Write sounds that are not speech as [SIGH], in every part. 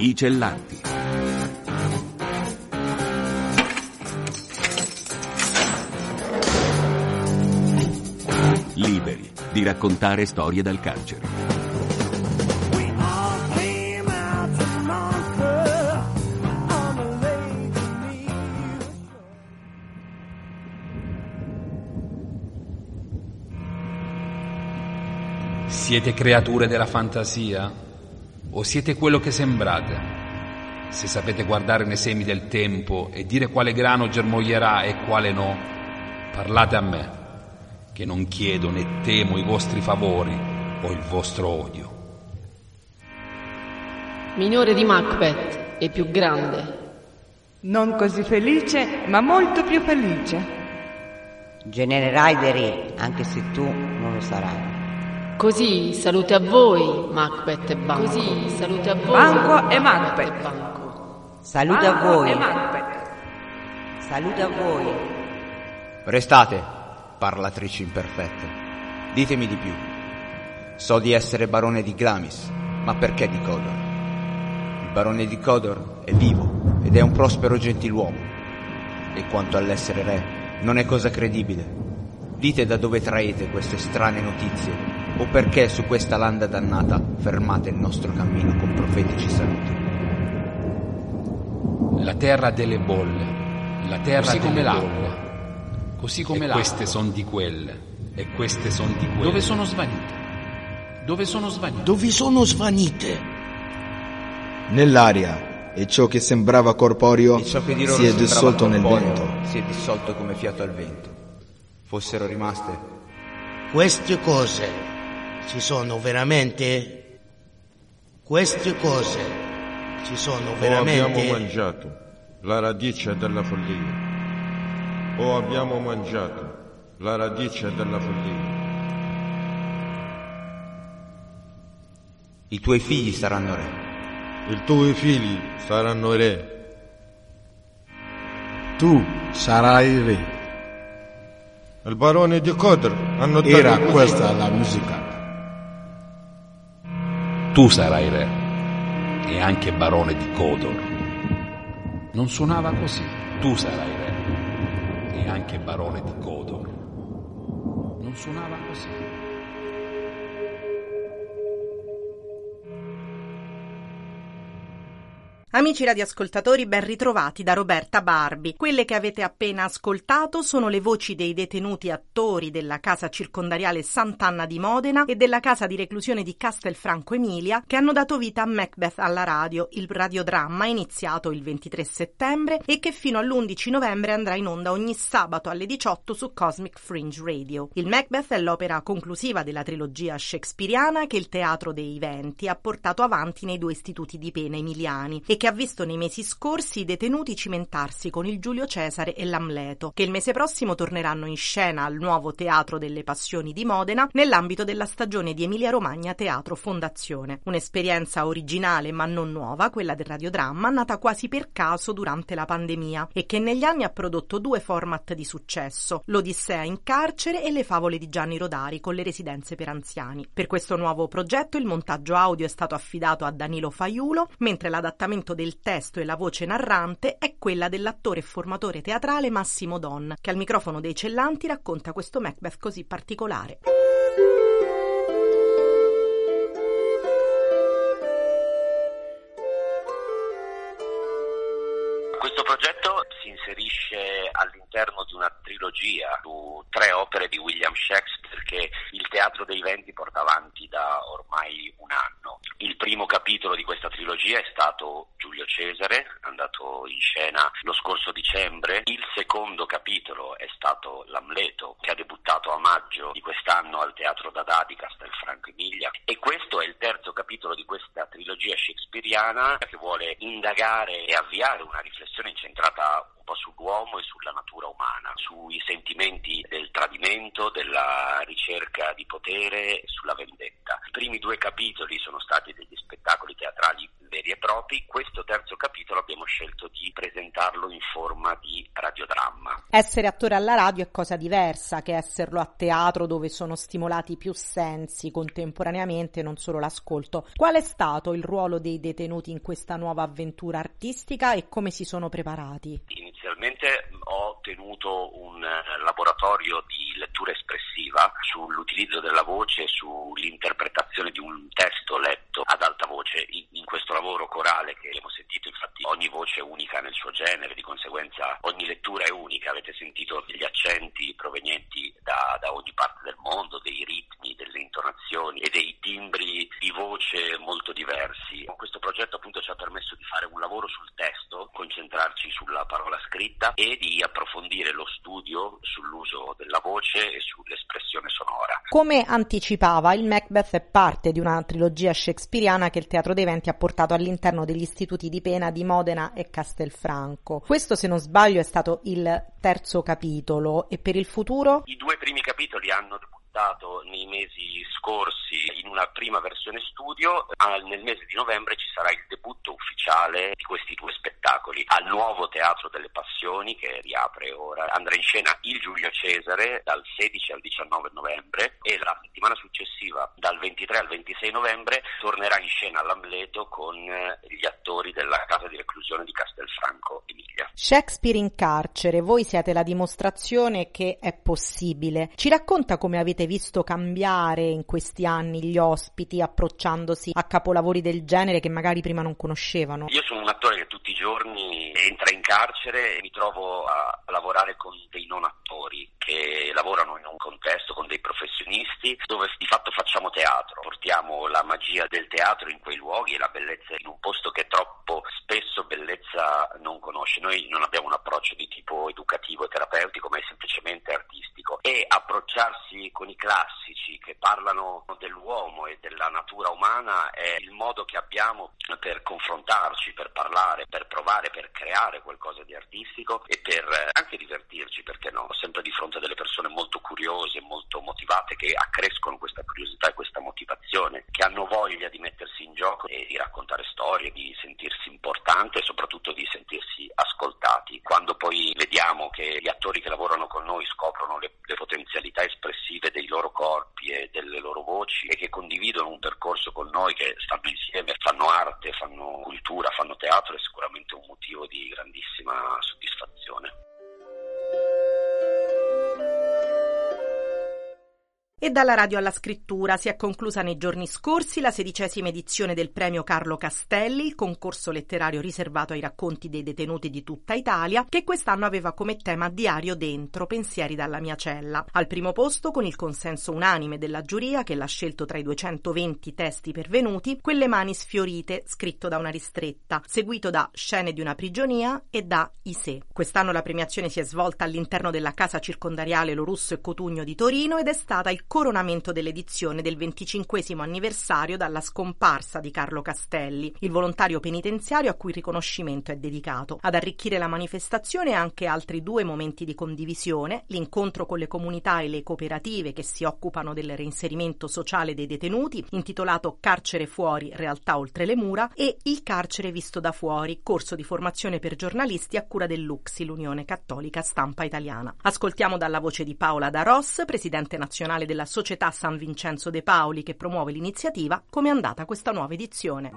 I Cellanti. Liberi di raccontare storie dal carcere. Siete creature della fantasia? O siete quello che sembrate? Se sapete guardare nei semi del tempo e dire quale grano germoglierà e quale no, parlate a me, che non chiedo né temo i vostri favori o il vostro odio. Minore di Macbeth e più grande. Non così felice, ma molto più felice. Genererai Derry, anche se tu non lo sarai. Così salute a voi, Macbeth e Banco. Così salute a voi. Banco e Macbeth. e Banco. Salute a voi. e Macbeth. Salute a voi. Restate, parlatrici imperfette. Ditemi di più. So di essere barone di Glamis, ma perché di Codor? Il barone di Codor è vivo ed è un prospero gentiluomo. E quanto all'essere re, non è cosa credibile. Dite da dove traete queste strane notizie o perché su questa landa dannata fermate il nostro cammino con profetici saluti. La terra delle bolle, la terra così come l'acqua, così come l'acqua. Queste sono di quelle, e queste sono di quelle. Dove sono svanite? Dove sono svanite? Dove sono svanite? Nell'aria e ciò che sembrava corporeo E ciò che si è dissolto nel vento. Si è dissolto come fiato al vento. Fossero rimaste Queste cose ci sono veramente? Queste cose ci sono O abbiamo veramente? mangiato la radice della follia. O abbiamo mangiato la radice della follia. i tuoi figli saranno re. I tuoi figli saranno re. Tu sarai re. Il barone di Codr hanno Era detto così. questa la musica. Tu sarai re e anche barone di Codor. Non suonava così. Tu sarai re e anche barone di Codor. Non suonava così. Amici radioascoltatori, ben ritrovati da Roberta Barbi. Quelle che avete appena ascoltato sono le voci dei detenuti attori della casa circondariale Sant'Anna di Modena e della casa di reclusione di Castelfranco Emilia che hanno dato vita a Macbeth alla radio, il radiodramma iniziato il 23 settembre e che fino all'11 novembre andrà in onda ogni sabato alle 18 su Cosmic Fringe Radio. Il Macbeth è l'opera conclusiva della trilogia shakespeariana che il Teatro dei Venti ha portato avanti nei due istituti di pena emiliani e che ha visto nei mesi scorsi i detenuti cimentarsi con il Giulio Cesare e l'Amleto, che il mese prossimo torneranno in scena al nuovo Teatro delle Passioni di Modena nell'ambito della stagione di Emilia Romagna Teatro Fondazione. Un'esperienza originale ma non nuova, quella del radiodramma, nata quasi per caso durante la pandemia e che negli anni ha prodotto due format di successo, l'Odissea in carcere e le favole di Gianni Rodari con le residenze per anziani. Per questo nuovo progetto il montaggio audio è stato affidato a Danilo Faiulo, mentre l'adattamento del testo e la voce narrante è quella dell'attore e formatore teatrale Massimo Don, che al microfono dei Cellanti racconta questo Macbeth così particolare. Questo progetto si inserisce all'interno di una trilogia su tre opere di William Shakespeare che il Teatro dei Venti porta avanti da ormai un anno. Il primo capitolo di questa trilogia è stato Giulio Cesare, andato in scena lo scorso dicembre. Il secondo capitolo è stato L'Amleto, che ha debuttato a maggio di quest'anno al Teatro Dada di Castelfranco Emilia. E questo è il terzo capitolo di questa trilogia shakespeariana che vuole indagare e avviare una riflessione incentrata un po' sull'uomo e sulla natura umana, sui sentimenti del tradimento, della ricerca di potere e sulla vendetta. I primi due capitoli sono stati degli spettacoli teatrali veri e propri. Questo terzo capitolo abbiamo scelto di presentarlo in forma di radiodramma. Essere attore alla radio è cosa diversa che esserlo a teatro dove sono stimolati più sensi contemporaneamente, non solo l'ascolto. Qual è stato il ruolo dei detenuti in questa nuova avventura artistica e come si sono preparati? Inizialmente ho tenuto un eh, laboratorio di lettura espressiva sull'utilizzo della voce e sull'interpretazione di un testo letto ad alta voce. In questo lavoro corale che abbiamo sentito, infatti, ogni voce è unica nel suo genere, di conseguenza ogni lettura è unica. Avete sentito degli accenti provenienti da, da ogni parte del mondo, dei ritmi, delle intonazioni e dei timbri di voce molto diversi. Questo progetto appunto ci ha permesso di fare un lavoro sul testo, concentrarci sulla parola scritta e di approfondire lo studio sull'uso della voce e sull'espressione sonora. Come anticipava, il Macbeth è parte di una trilogia shakespeariana che il Teatro dei Venti ha portato all'interno degli istituti di pena di Modena e Castelfranco. Questo, se non sbaglio, è stato il terzo capitolo e per il futuro? I due primi capitoli hanno debuttato nei mesi scorsi in una prima versione studio, nel mese di novembre ci sarà il debutto ufficiale di questi due spettacoli al nuovo Teatro delle Passioni che riapre ora. Andrà in scena il Giulio Cesare dal 16 al 19 novembre e la settimana successiva dal 23 al 26 novembre tornerà in scena l'Amleto con gli attori della casa di reclusione di Castelfranco Emilia. Shakespeare in carcere, voi siete la dimostrazione che è possibile. Ci racconta come avete visto cambiare in questi anni gli ospiti approcciandosi a capolavori del genere che magari prima non conoscevano? Io sono un attore che tutti i giorni entra in carcere e mi trovo a lavorare con dei non attori che lavorano in un contesto con dei professionisti dove di fatto facciamo teatro, portiamo la magia del teatro in quei luoghi e la bellezza in un posto che troppo spesso bellezza non conosce. Noi non abbiamo un approccio di tipo educativo e terapeutico, ma è semplicemente approcciarsi con i classici che parlano dell'uomo e della natura umana è il modo che abbiamo per confrontarci, per parlare, per provare, per creare qualcosa di artistico e per anche divertirci, perché no? Sempre di fronte a delle persone molto curiose, molto motivate, che accrescono questa curiosità e questa motivazione, che hanno voglia di mettersi in gioco e di raccontare storie, di sentirsi importante e soprattutto di sentirsi ascoltati. Quando poi vediamo che gli attori che lavorano con noi scoprono le, le potenzialità espressive dei loro corpi e delle loro voci e che condividono un percorso con noi, che stanno insieme, fanno arte, fanno cultura, fanno teatro, è sicuramente un motivo di grandissima soddisfazione. E dalla radio alla scrittura si è conclusa nei giorni scorsi la sedicesima edizione del premio Carlo Castelli, il concorso letterario riservato ai racconti dei detenuti di tutta Italia, che quest'anno aveva come tema Diario dentro, pensieri dalla mia cella. Al primo posto, con il consenso unanime della giuria che l'ha scelto tra i 220 testi pervenuti, Quelle mani sfiorite, scritto da una ristretta, seguito da Scene di una prigionia e da I sé. Quest'anno la premiazione si è svolta all'interno della casa circondariale Lorusso e Cotugno di Torino ed è stata il coronamento dell'edizione del 25 anniversario dalla scomparsa di Carlo Castelli, il volontario penitenziario a cui il riconoscimento è dedicato. Ad arricchire la manifestazione anche altri due momenti di condivisione, l'incontro con le comunità e le cooperative che si occupano del reinserimento sociale dei detenuti, intitolato Carcere fuori, realtà oltre le mura, e Il carcere visto da fuori, corso di formazione per giornalisti a cura dell'UXI, l'Unione Cattolica Stampa Italiana. Ascoltiamo dalla voce di Paola Da Ross, presidente nazionale della Società San Vincenzo De Paoli che promuove l'iniziativa, come è andata questa nuova edizione.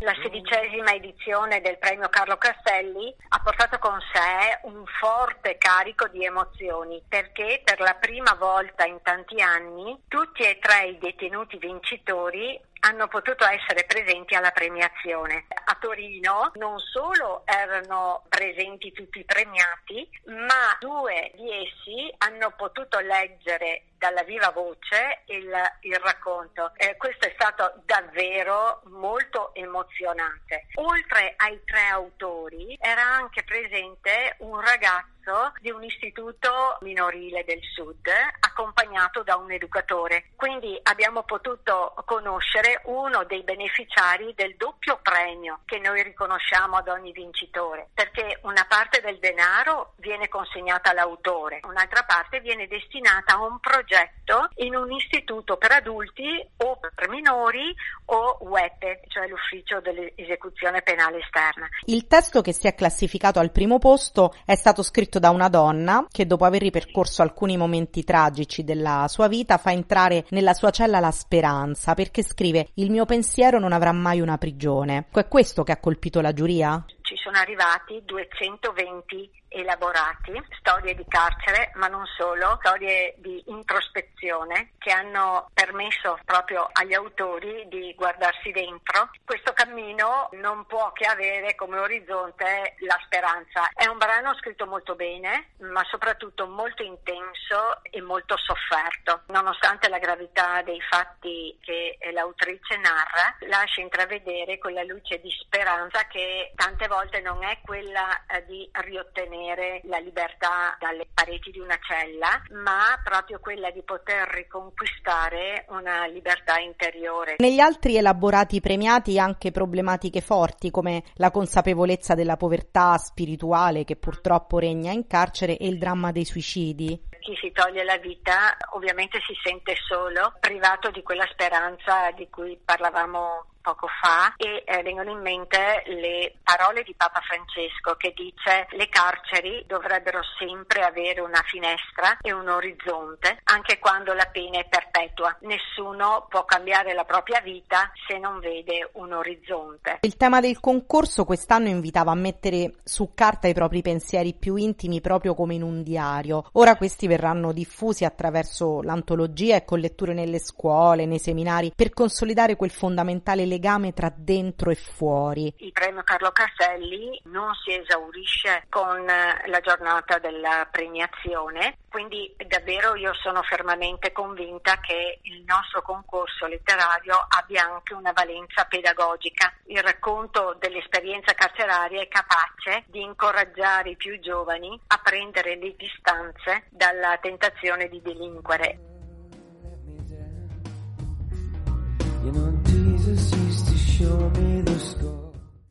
La sedicesima edizione del premio Carlo Castelli ha portato con sé un forte carico di emozioni perché per la prima volta in tanti anni tutti e tre i detenuti vincitori hanno potuto essere presenti alla premiazione. A Torino non solo erano presenti tutti i premiati, ma due di essi hanno potuto leggere dalla viva voce il, il racconto. Eh, questo è stato davvero molto emozionante. Oltre ai tre autori era anche presente un ragazzo ragazzo di un istituto minorile del sud accompagnato da un educatore. Quindi abbiamo potuto conoscere uno dei beneficiari del doppio premio che noi riconosciamo ad ogni vincitore, perché una parte del denaro viene consegnata all'autore, un'altra parte viene destinata a un progetto in un istituto per adulti o per minori o UEPE, cioè l'ufficio dell'esecuzione penale esterna. Il testo che si è classificato al primo posto è stato scritto da una donna che dopo aver ripercorso alcuni momenti tragici della sua vita fa entrare nella sua cella la speranza perché scrive il mio pensiero non avrà mai una prigione. È questo che ha colpito la giuria? Ci sono arrivati 220 elaborati, storie di carcere, ma non solo, storie di introspezione che hanno permesso proprio agli autori di guardarsi dentro. Questo cammino non può che avere come orizzonte la speranza. È un brano scritto molto bene, ma soprattutto molto intenso e molto sofferto. Nonostante la gravità dei fatti che l'autrice narra, lascia intravedere quella luce di speranza che tante volte non è quella eh, di riottenere ottenere la libertà dalle pareti di una cella, ma proprio quella di poter riconquistare una libertà interiore. Negli altri elaborati premiati anche problematiche forti come la consapevolezza della povertà spirituale che purtroppo regna in carcere e il dramma dei suicidi chi si toglie la vita ovviamente si sente solo, privato di quella speranza di cui parlavamo poco fa e eh, vengono in mente le parole di Papa Francesco che dice le carceri dovrebbero sempre avere una finestra e un orizzonte anche quando la pena è perpetua. Nessuno può cambiare la propria vita se non vede un orizzonte. Il tema del concorso quest'anno invitava a mettere su carta i propri pensieri più intimi proprio come in un diario. Ora questi verranno diffusi attraverso l'antologia e con letture nelle scuole, nei seminari per consolidare quel fondamentale legame legame tra dentro e fuori. Il premio Carlo Castelli non si esaurisce con eh, la giornata della premiazione, quindi davvero io sono fermamente convinta che il nostro concorso letterario abbia anche una valenza pedagogica. Il racconto dell'esperienza carceraria è capace di incoraggiare i più giovani a prendere le distanze dalla tentazione di delinquere.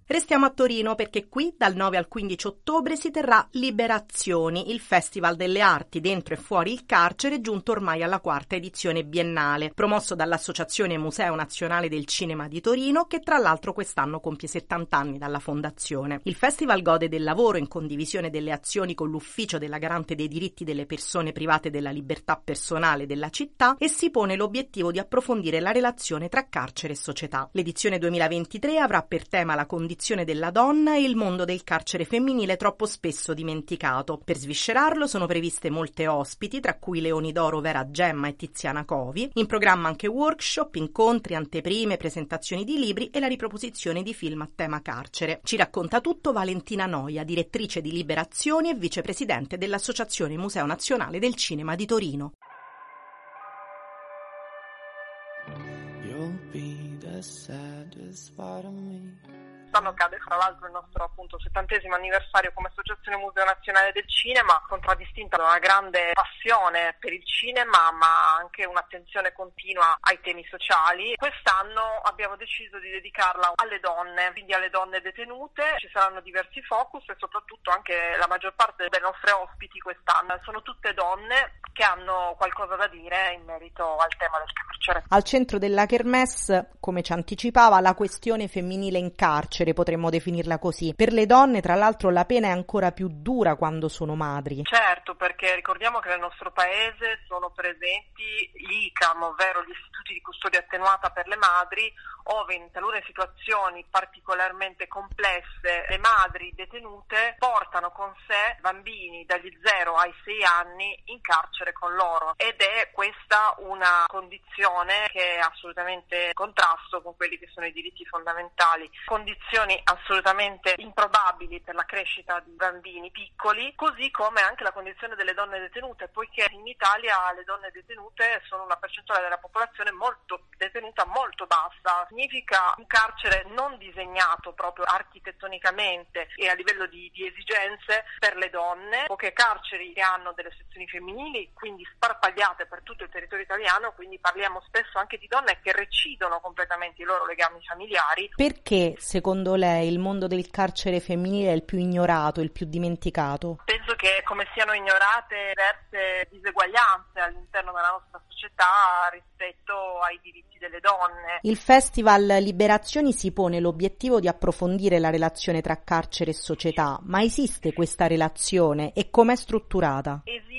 Restiamo a Torino perché qui dal 9 al 15 ottobre si terrà Liberazioni, il Festival delle Arti dentro e fuori il carcere, giunto ormai alla quarta edizione biennale, promosso dall'Associazione Museo Nazionale del Cinema di Torino, che tra l'altro quest'anno compie 70 anni dalla fondazione. Il festival gode del lavoro in condivisione delle azioni con l'Ufficio della Garante dei diritti delle persone private della libertà personale della città e si pone l'obiettivo di approfondire la relazione tra carcere e società. L'edizione 2023 avrà per tema la condizione condizione della donna e il mondo del carcere femminile troppo spesso dimenticato. Per sviscerarlo sono previste molte ospiti, tra cui Leoni d'Oro Vera Gemma e Tiziana Covi, in programma anche workshop, incontri, anteprime, presentazioni di libri e la riproposizione di film a tema carcere. Ci racconta tutto Valentina Noia, direttrice di Liberazioni e vicepresidente dell'Associazione Museo Nazionale del Cinema di Torino. You'll be the saddest part of me quest'anno cade fra l'altro il nostro appunto settantesimo anniversario come Associazione Museo Nazionale del Cinema, contraddistinta da una grande passione per il cinema ma anche un'attenzione continua ai temi sociali. Quest'anno abbiamo deciso di dedicarla alle donne, quindi alle donne detenute, ci saranno diversi focus e soprattutto anche la maggior parte delle nostre ospiti quest'anno sono tutte donne che hanno qualcosa da dire in merito al tema del carcere. Al centro della Kermesse, come ci anticipava, la questione femminile in carcere carcere, potremmo definirla così. Per le donne, tra l'altro, la pena è ancora più dura quando sono madri. Certo, perché ricordiamo che nel nostro paese sono presenti gli ICAM, ovvero gli istituti di custodia attenuata per le madri, ove in talune situazioni particolarmente complesse le madri detenute portano con sé bambini dagli 0 ai 6 anni in carcere con loro ed è questa una condizione che è assolutamente in contrasto con quelli che sono i diritti fondamentali, condizioni assolutamente improbabili per la crescita di bambini piccoli, così come anche la condizione delle donne detenute, poiché in Italia le donne detenute sono una percentuale della popolazione molto detenuta molto bassa. Significa un carcere non disegnato proprio architettonicamente e a livello di, di esigenze per le donne, poche carceri che hanno delle sezioni femminili, quindi sparpagliate per tutto il territorio italiano, quindi parliamo spesso anche di donne che recidono completamente i loro legami familiari. Perché secondo lei il mondo del carcere femminile è il più ignorato, il più dimenticato? Penso che come siano ignorate diverse diseguaglianze all'interno della nostra società rispetto ai diritti delle donne. Il Festival Liberazioni si pone l'obiettivo di approfondire la relazione tra carcere e società, ma esiste questa relazione e com'è strutturata? Esiste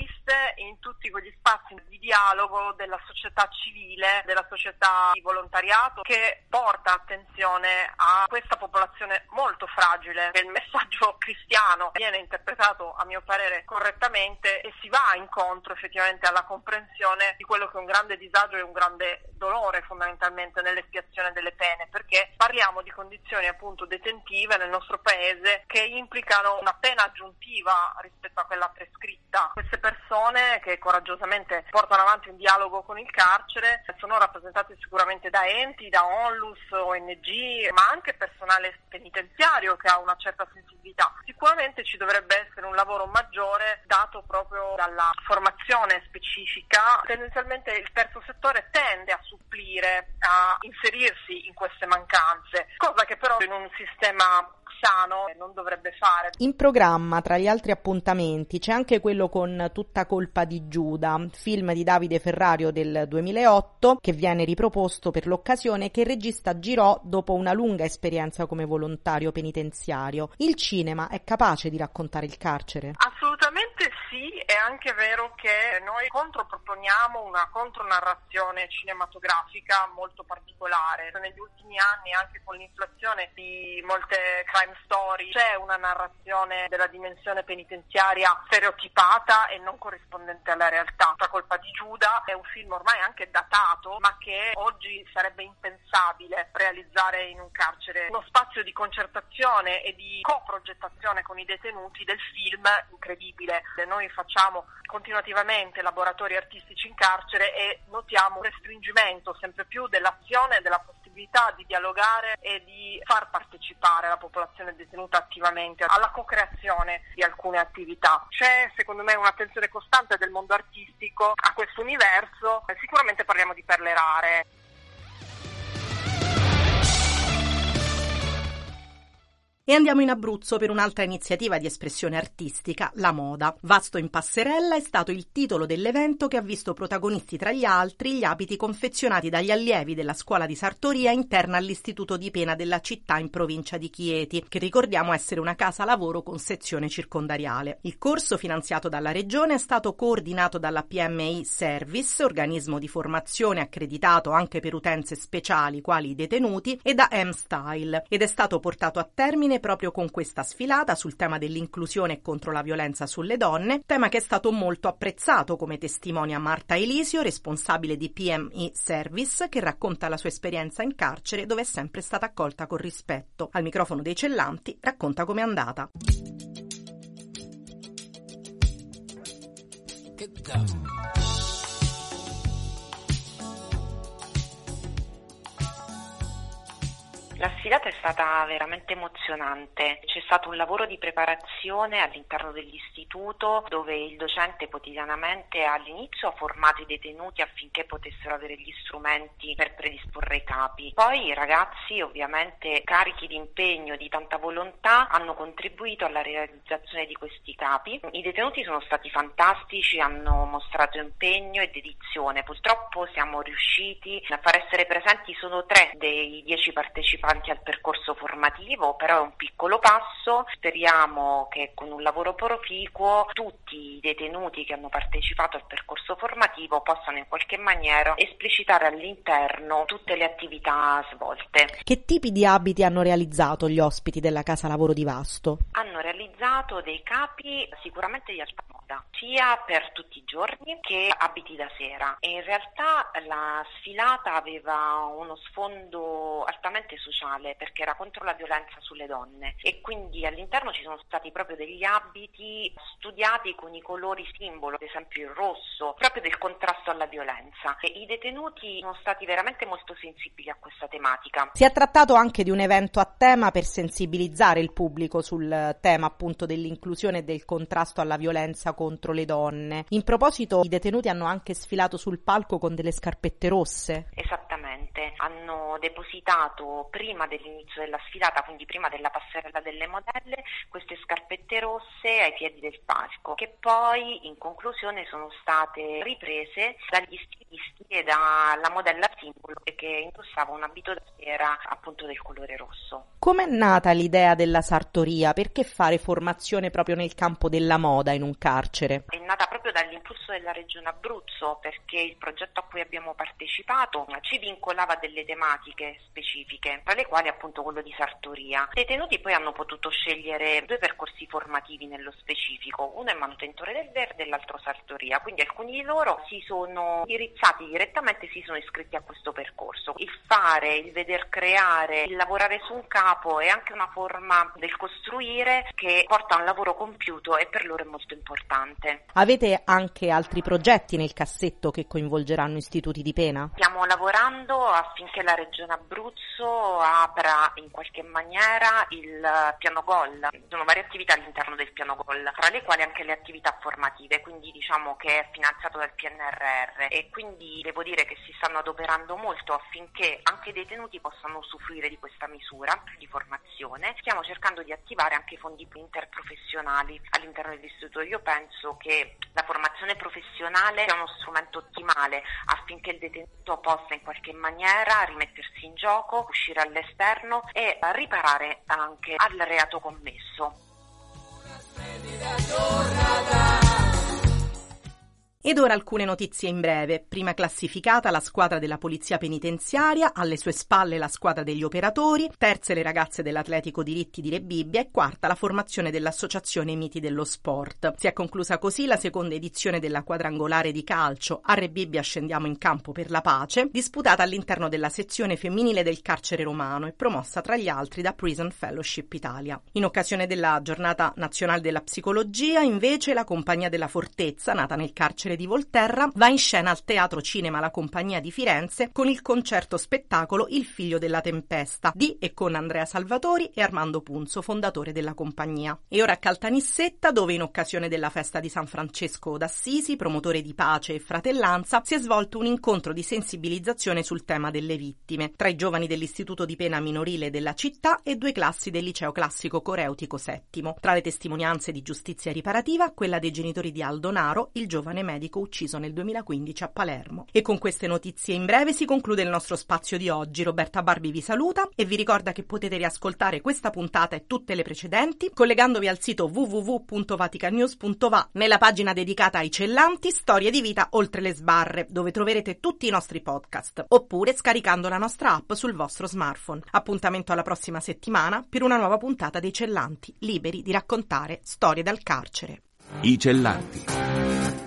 in tutti quegli spazi di dialogo della società civile, della società di volontariato che porta attenzione a questa popolazione molto fragile. Il messaggio [LAUGHS] cristiano viene interpretato a mio parere correttamente e si va incontro effettivamente alla comprensione di quello che è un grande disagio e un grande dolore fondamentalmente nell'espiazione delle pene, perché parliamo di condizioni appunto detentive nel nostro paese che implicano una pena aggiuntiva rispetto a quella prescritta. Queste persone che coraggiosamente portano avanti un dialogo con il carcere sono rappresentate sicuramente da enti, da onlus, ONG, ma anche personale penitenziario che ha una certa sensibilità. Sicuramente ci dovrebbe essere un lavoro maggiore dato proprio dalla formazione specifica. Tendenzialmente il terzo settore tende a supplire, a inserirsi in queste mancanze, cosa che però in un sistema sano non dovrebbe fare. In programma, tra gli altri appuntamenti, c'è anche quello con Tutta colpa di Giuda, film di Davide Ferrario del 2008 che viene riproposto per l'occasione che il regista girò dopo una lunga esperienza come volontario penitenziario. Il cinema è capace di raccontare il carcere? Assolutamente sì, è anche vero che noi controproponiamo una contronarrazione cinematografica molto particolare. Negli ultimi anni, anche con l'inflazione di molte crime story, c'è una narrazione della dimensione penitenziaria stereotipata e non corrispondente alla realtà. La colpa di Giuda è un film ormai anche datato, ma che oggi sarebbe impensabile realizzare in un carcere. Uno spazio di concertazione e di coprogettazione con i detenuti del film incredibile. Noi facciamo continuativamente laboratori artistici in carcere e notiamo un restringimento sempre più dell'azione e della possibilità di dialogare e di far partecipare la popolazione detenuta attivamente alla co-creazione di alcune attività. C'è secondo me un'attenzione costante del mondo artistico a questo universo, sicuramente parliamo di perle rare. E andiamo in Abruzzo per un'altra iniziativa di espressione artistica, la moda. Vasto in passerella è stato il titolo dell'evento che ha visto protagonisti tra gli altri gli abiti confezionati dagli allievi della scuola di sartoria interna all'istituto di pena della città in provincia di Chieti, che ricordiamo essere una casa lavoro con sezione circondariale. Il corso finanziato dalla regione è stato coordinato dalla PMI Service, organismo di formazione accreditato anche per utenze speciali quali i detenuti, e da M-Style, ed è stato portato a termine proprio con questa sfilata sul tema dell'inclusione e contro la violenza sulle donne, tema che è stato molto apprezzato come testimonia Marta Elisio, responsabile di PMI Service, che racconta la sua esperienza in carcere dove è sempre stata accolta con rispetto. Al microfono dei Cellanti racconta com'è andata. La sfilata è stata veramente emozionante. C'è stato un lavoro di preparazione all'interno dell'istituto dove il docente quotidianamente all'inizio ha formato i detenuti affinché potessero avere gli strumenti per predisporre i capi. Poi i ragazzi, ovviamente carichi di impegno di tanta volontà, hanno contribuito alla realizzazione di questi capi. I detenuti sono stati fantastici, hanno mostrato impegno e dedizione. Purtroppo siamo riusciti a far essere presenti solo tre dei dieci partecipanti al percorso formativo, però è un piccolo passo. Speriamo che con un lavoro proficuo tutti i detenuti che hanno partecipato al percorso formativo possano in qualche maniera esplicitare all'interno tutte le attività svolte. Che tipi di abiti hanno realizzato gli ospiti della Casa Lavoro di Vasto? Hanno realizzato dei capi sicuramente di alta moda, sia per tutti i giorni che abiti da sera. E in realtà la sfilata aveva uno sfondo altamente sociale perché era contro la violenza sulle donne e quindi all'interno ci sono stati proprio degli abiti studiati con i colori simbolo, ad esempio il rosso, proprio del contrasto alla violenza. E I detenuti sono stati veramente molto sensibili a questa tematica. Si è trattato anche di un evento a tema per sensibilizzare il pubblico sul tema appunto dell'inclusione e del contrasto alla violenza contro le donne. In proposito, i detenuti hanno anche sfilato sul palco con delle scarpette rosse. Esattamente, hanno depositato prima dell'inizio della sfilata, quindi prima della passerella delle modelle, queste scarpette rosse ai piedi del palco, che poi in conclusione sono state riprese dagli stilisti e dalla modella che indossava un abito da sera appunto del colore rosso. Com'è nata l'idea della sartoria? Perché fare formazione proprio nel campo della moda in un carcere? È nata proprio dall'impulso della regione Abruzzo perché il progetto a cui abbiamo partecipato ci vincolava delle tematiche specifiche, tra le quali appunto quello di sartoria. I detenuti poi hanno potuto scegliere due percorsi formativi nello specifico, uno è manutentore del verde e l'altro sartoria, quindi alcuni di loro si sono indirizzati direttamente, si sono iscritti a questo percorso. Il fare, il veder creare, il lavorare su un capo è anche una forma del costruire che porta a un lavoro compiuto e per loro è molto importante. Avete anche altri progetti nel cassetto che coinvolgeranno istituti di pena? Stiamo lavorando affinché la regione Abruzzo apra in qualche maniera il piano GOL. Sono varie attività all'interno del piano GOL, tra le quali anche le attività formative, quindi diciamo che è finanziato dal PNRR e quindi devo dire che si stanno adoperando molto affinché anche i detenuti possano usufruire di questa misura di formazione. Stiamo cercando di attivare anche fondi interprofessionali all'interno dell'istituto. Io penso che la formazione professionale sia uno strumento ottimale affinché il detenuto possa in qualche maniera rimettersi in gioco, uscire all'esterno e riparare anche al reato commesso. Ed ora alcune notizie in breve. Prima classificata la squadra della polizia penitenziaria, alle sue spalle la squadra degli operatori, terze le ragazze dell'Atletico Diritti di Re Bibbia e quarta la formazione dell'Associazione Miti dello Sport. Si è conclusa così la seconda edizione della quadrangolare di calcio A Re Bibbia scendiamo in campo per la pace, disputata all'interno della sezione femminile del carcere romano e promossa tra gli altri da Prison Fellowship Italia. In occasione della giornata nazionale della psicologia, invece, la Compagnia della Fortezza, nata nel carcere di Volterra, va in scena al Teatro Cinema La Compagnia di Firenze con il concerto spettacolo Il figlio della tempesta di e con Andrea Salvatori e Armando Punzo, fondatore della compagnia. E ora a Caltanissetta, dove in occasione della festa di San Francesco d'Assisi, promotore di pace e fratellanza, si è svolto un incontro di sensibilizzazione sul tema delle vittime, tra i giovani dell'Istituto di Pena Minorile della città e due classi del liceo classico coreutico VII. Tra le testimonianze di giustizia riparativa, quella dei genitori di Aldo Naro, il giovane medico ucciso nel 2015 a Palermo. E con queste notizie in breve si conclude il nostro spazio di oggi. Roberta Barbi vi saluta e vi ricorda che potete riascoltare questa puntata e tutte le precedenti collegandovi al sito www.vaticanews.va nella pagina dedicata ai cellanti Storie di vita oltre le sbarre, dove troverete tutti i nostri podcast, oppure scaricando la nostra app sul vostro smartphone. Appuntamento alla prossima settimana per una nuova puntata dei cellanti, liberi di raccontare storie dal carcere. I cellanti.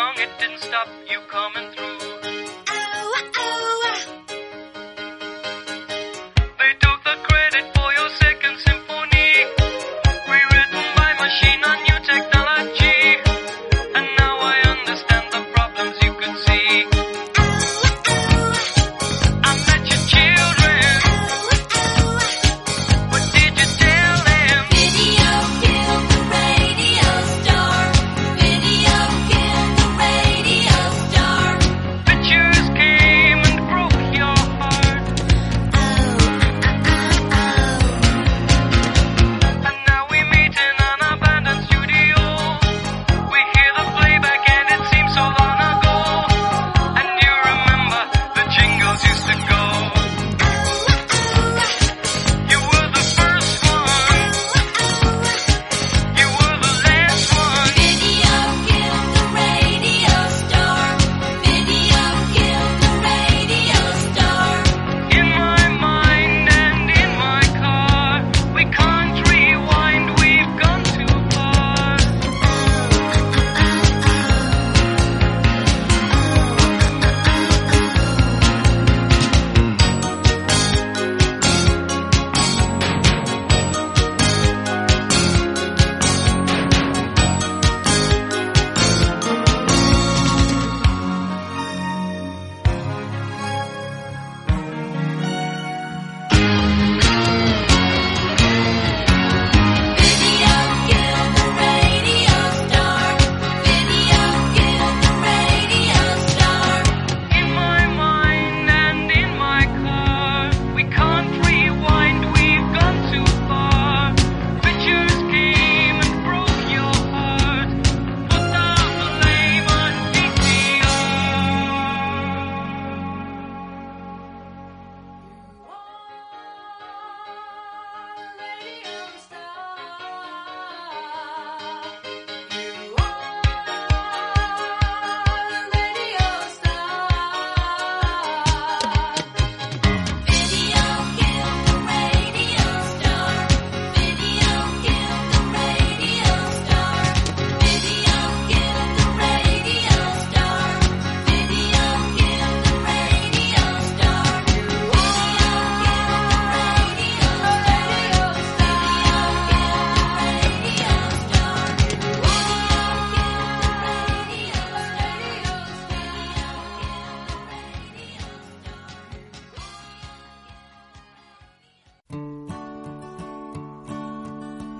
Young, it didn't stop you coming through.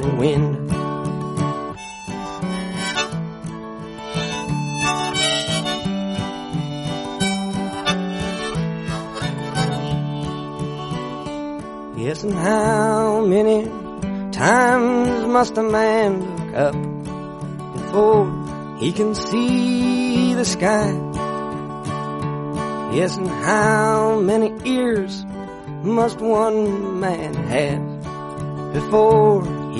the wind. Yes, and how many times must a man look up before he can see the sky? Yes, and how many ears must one man have before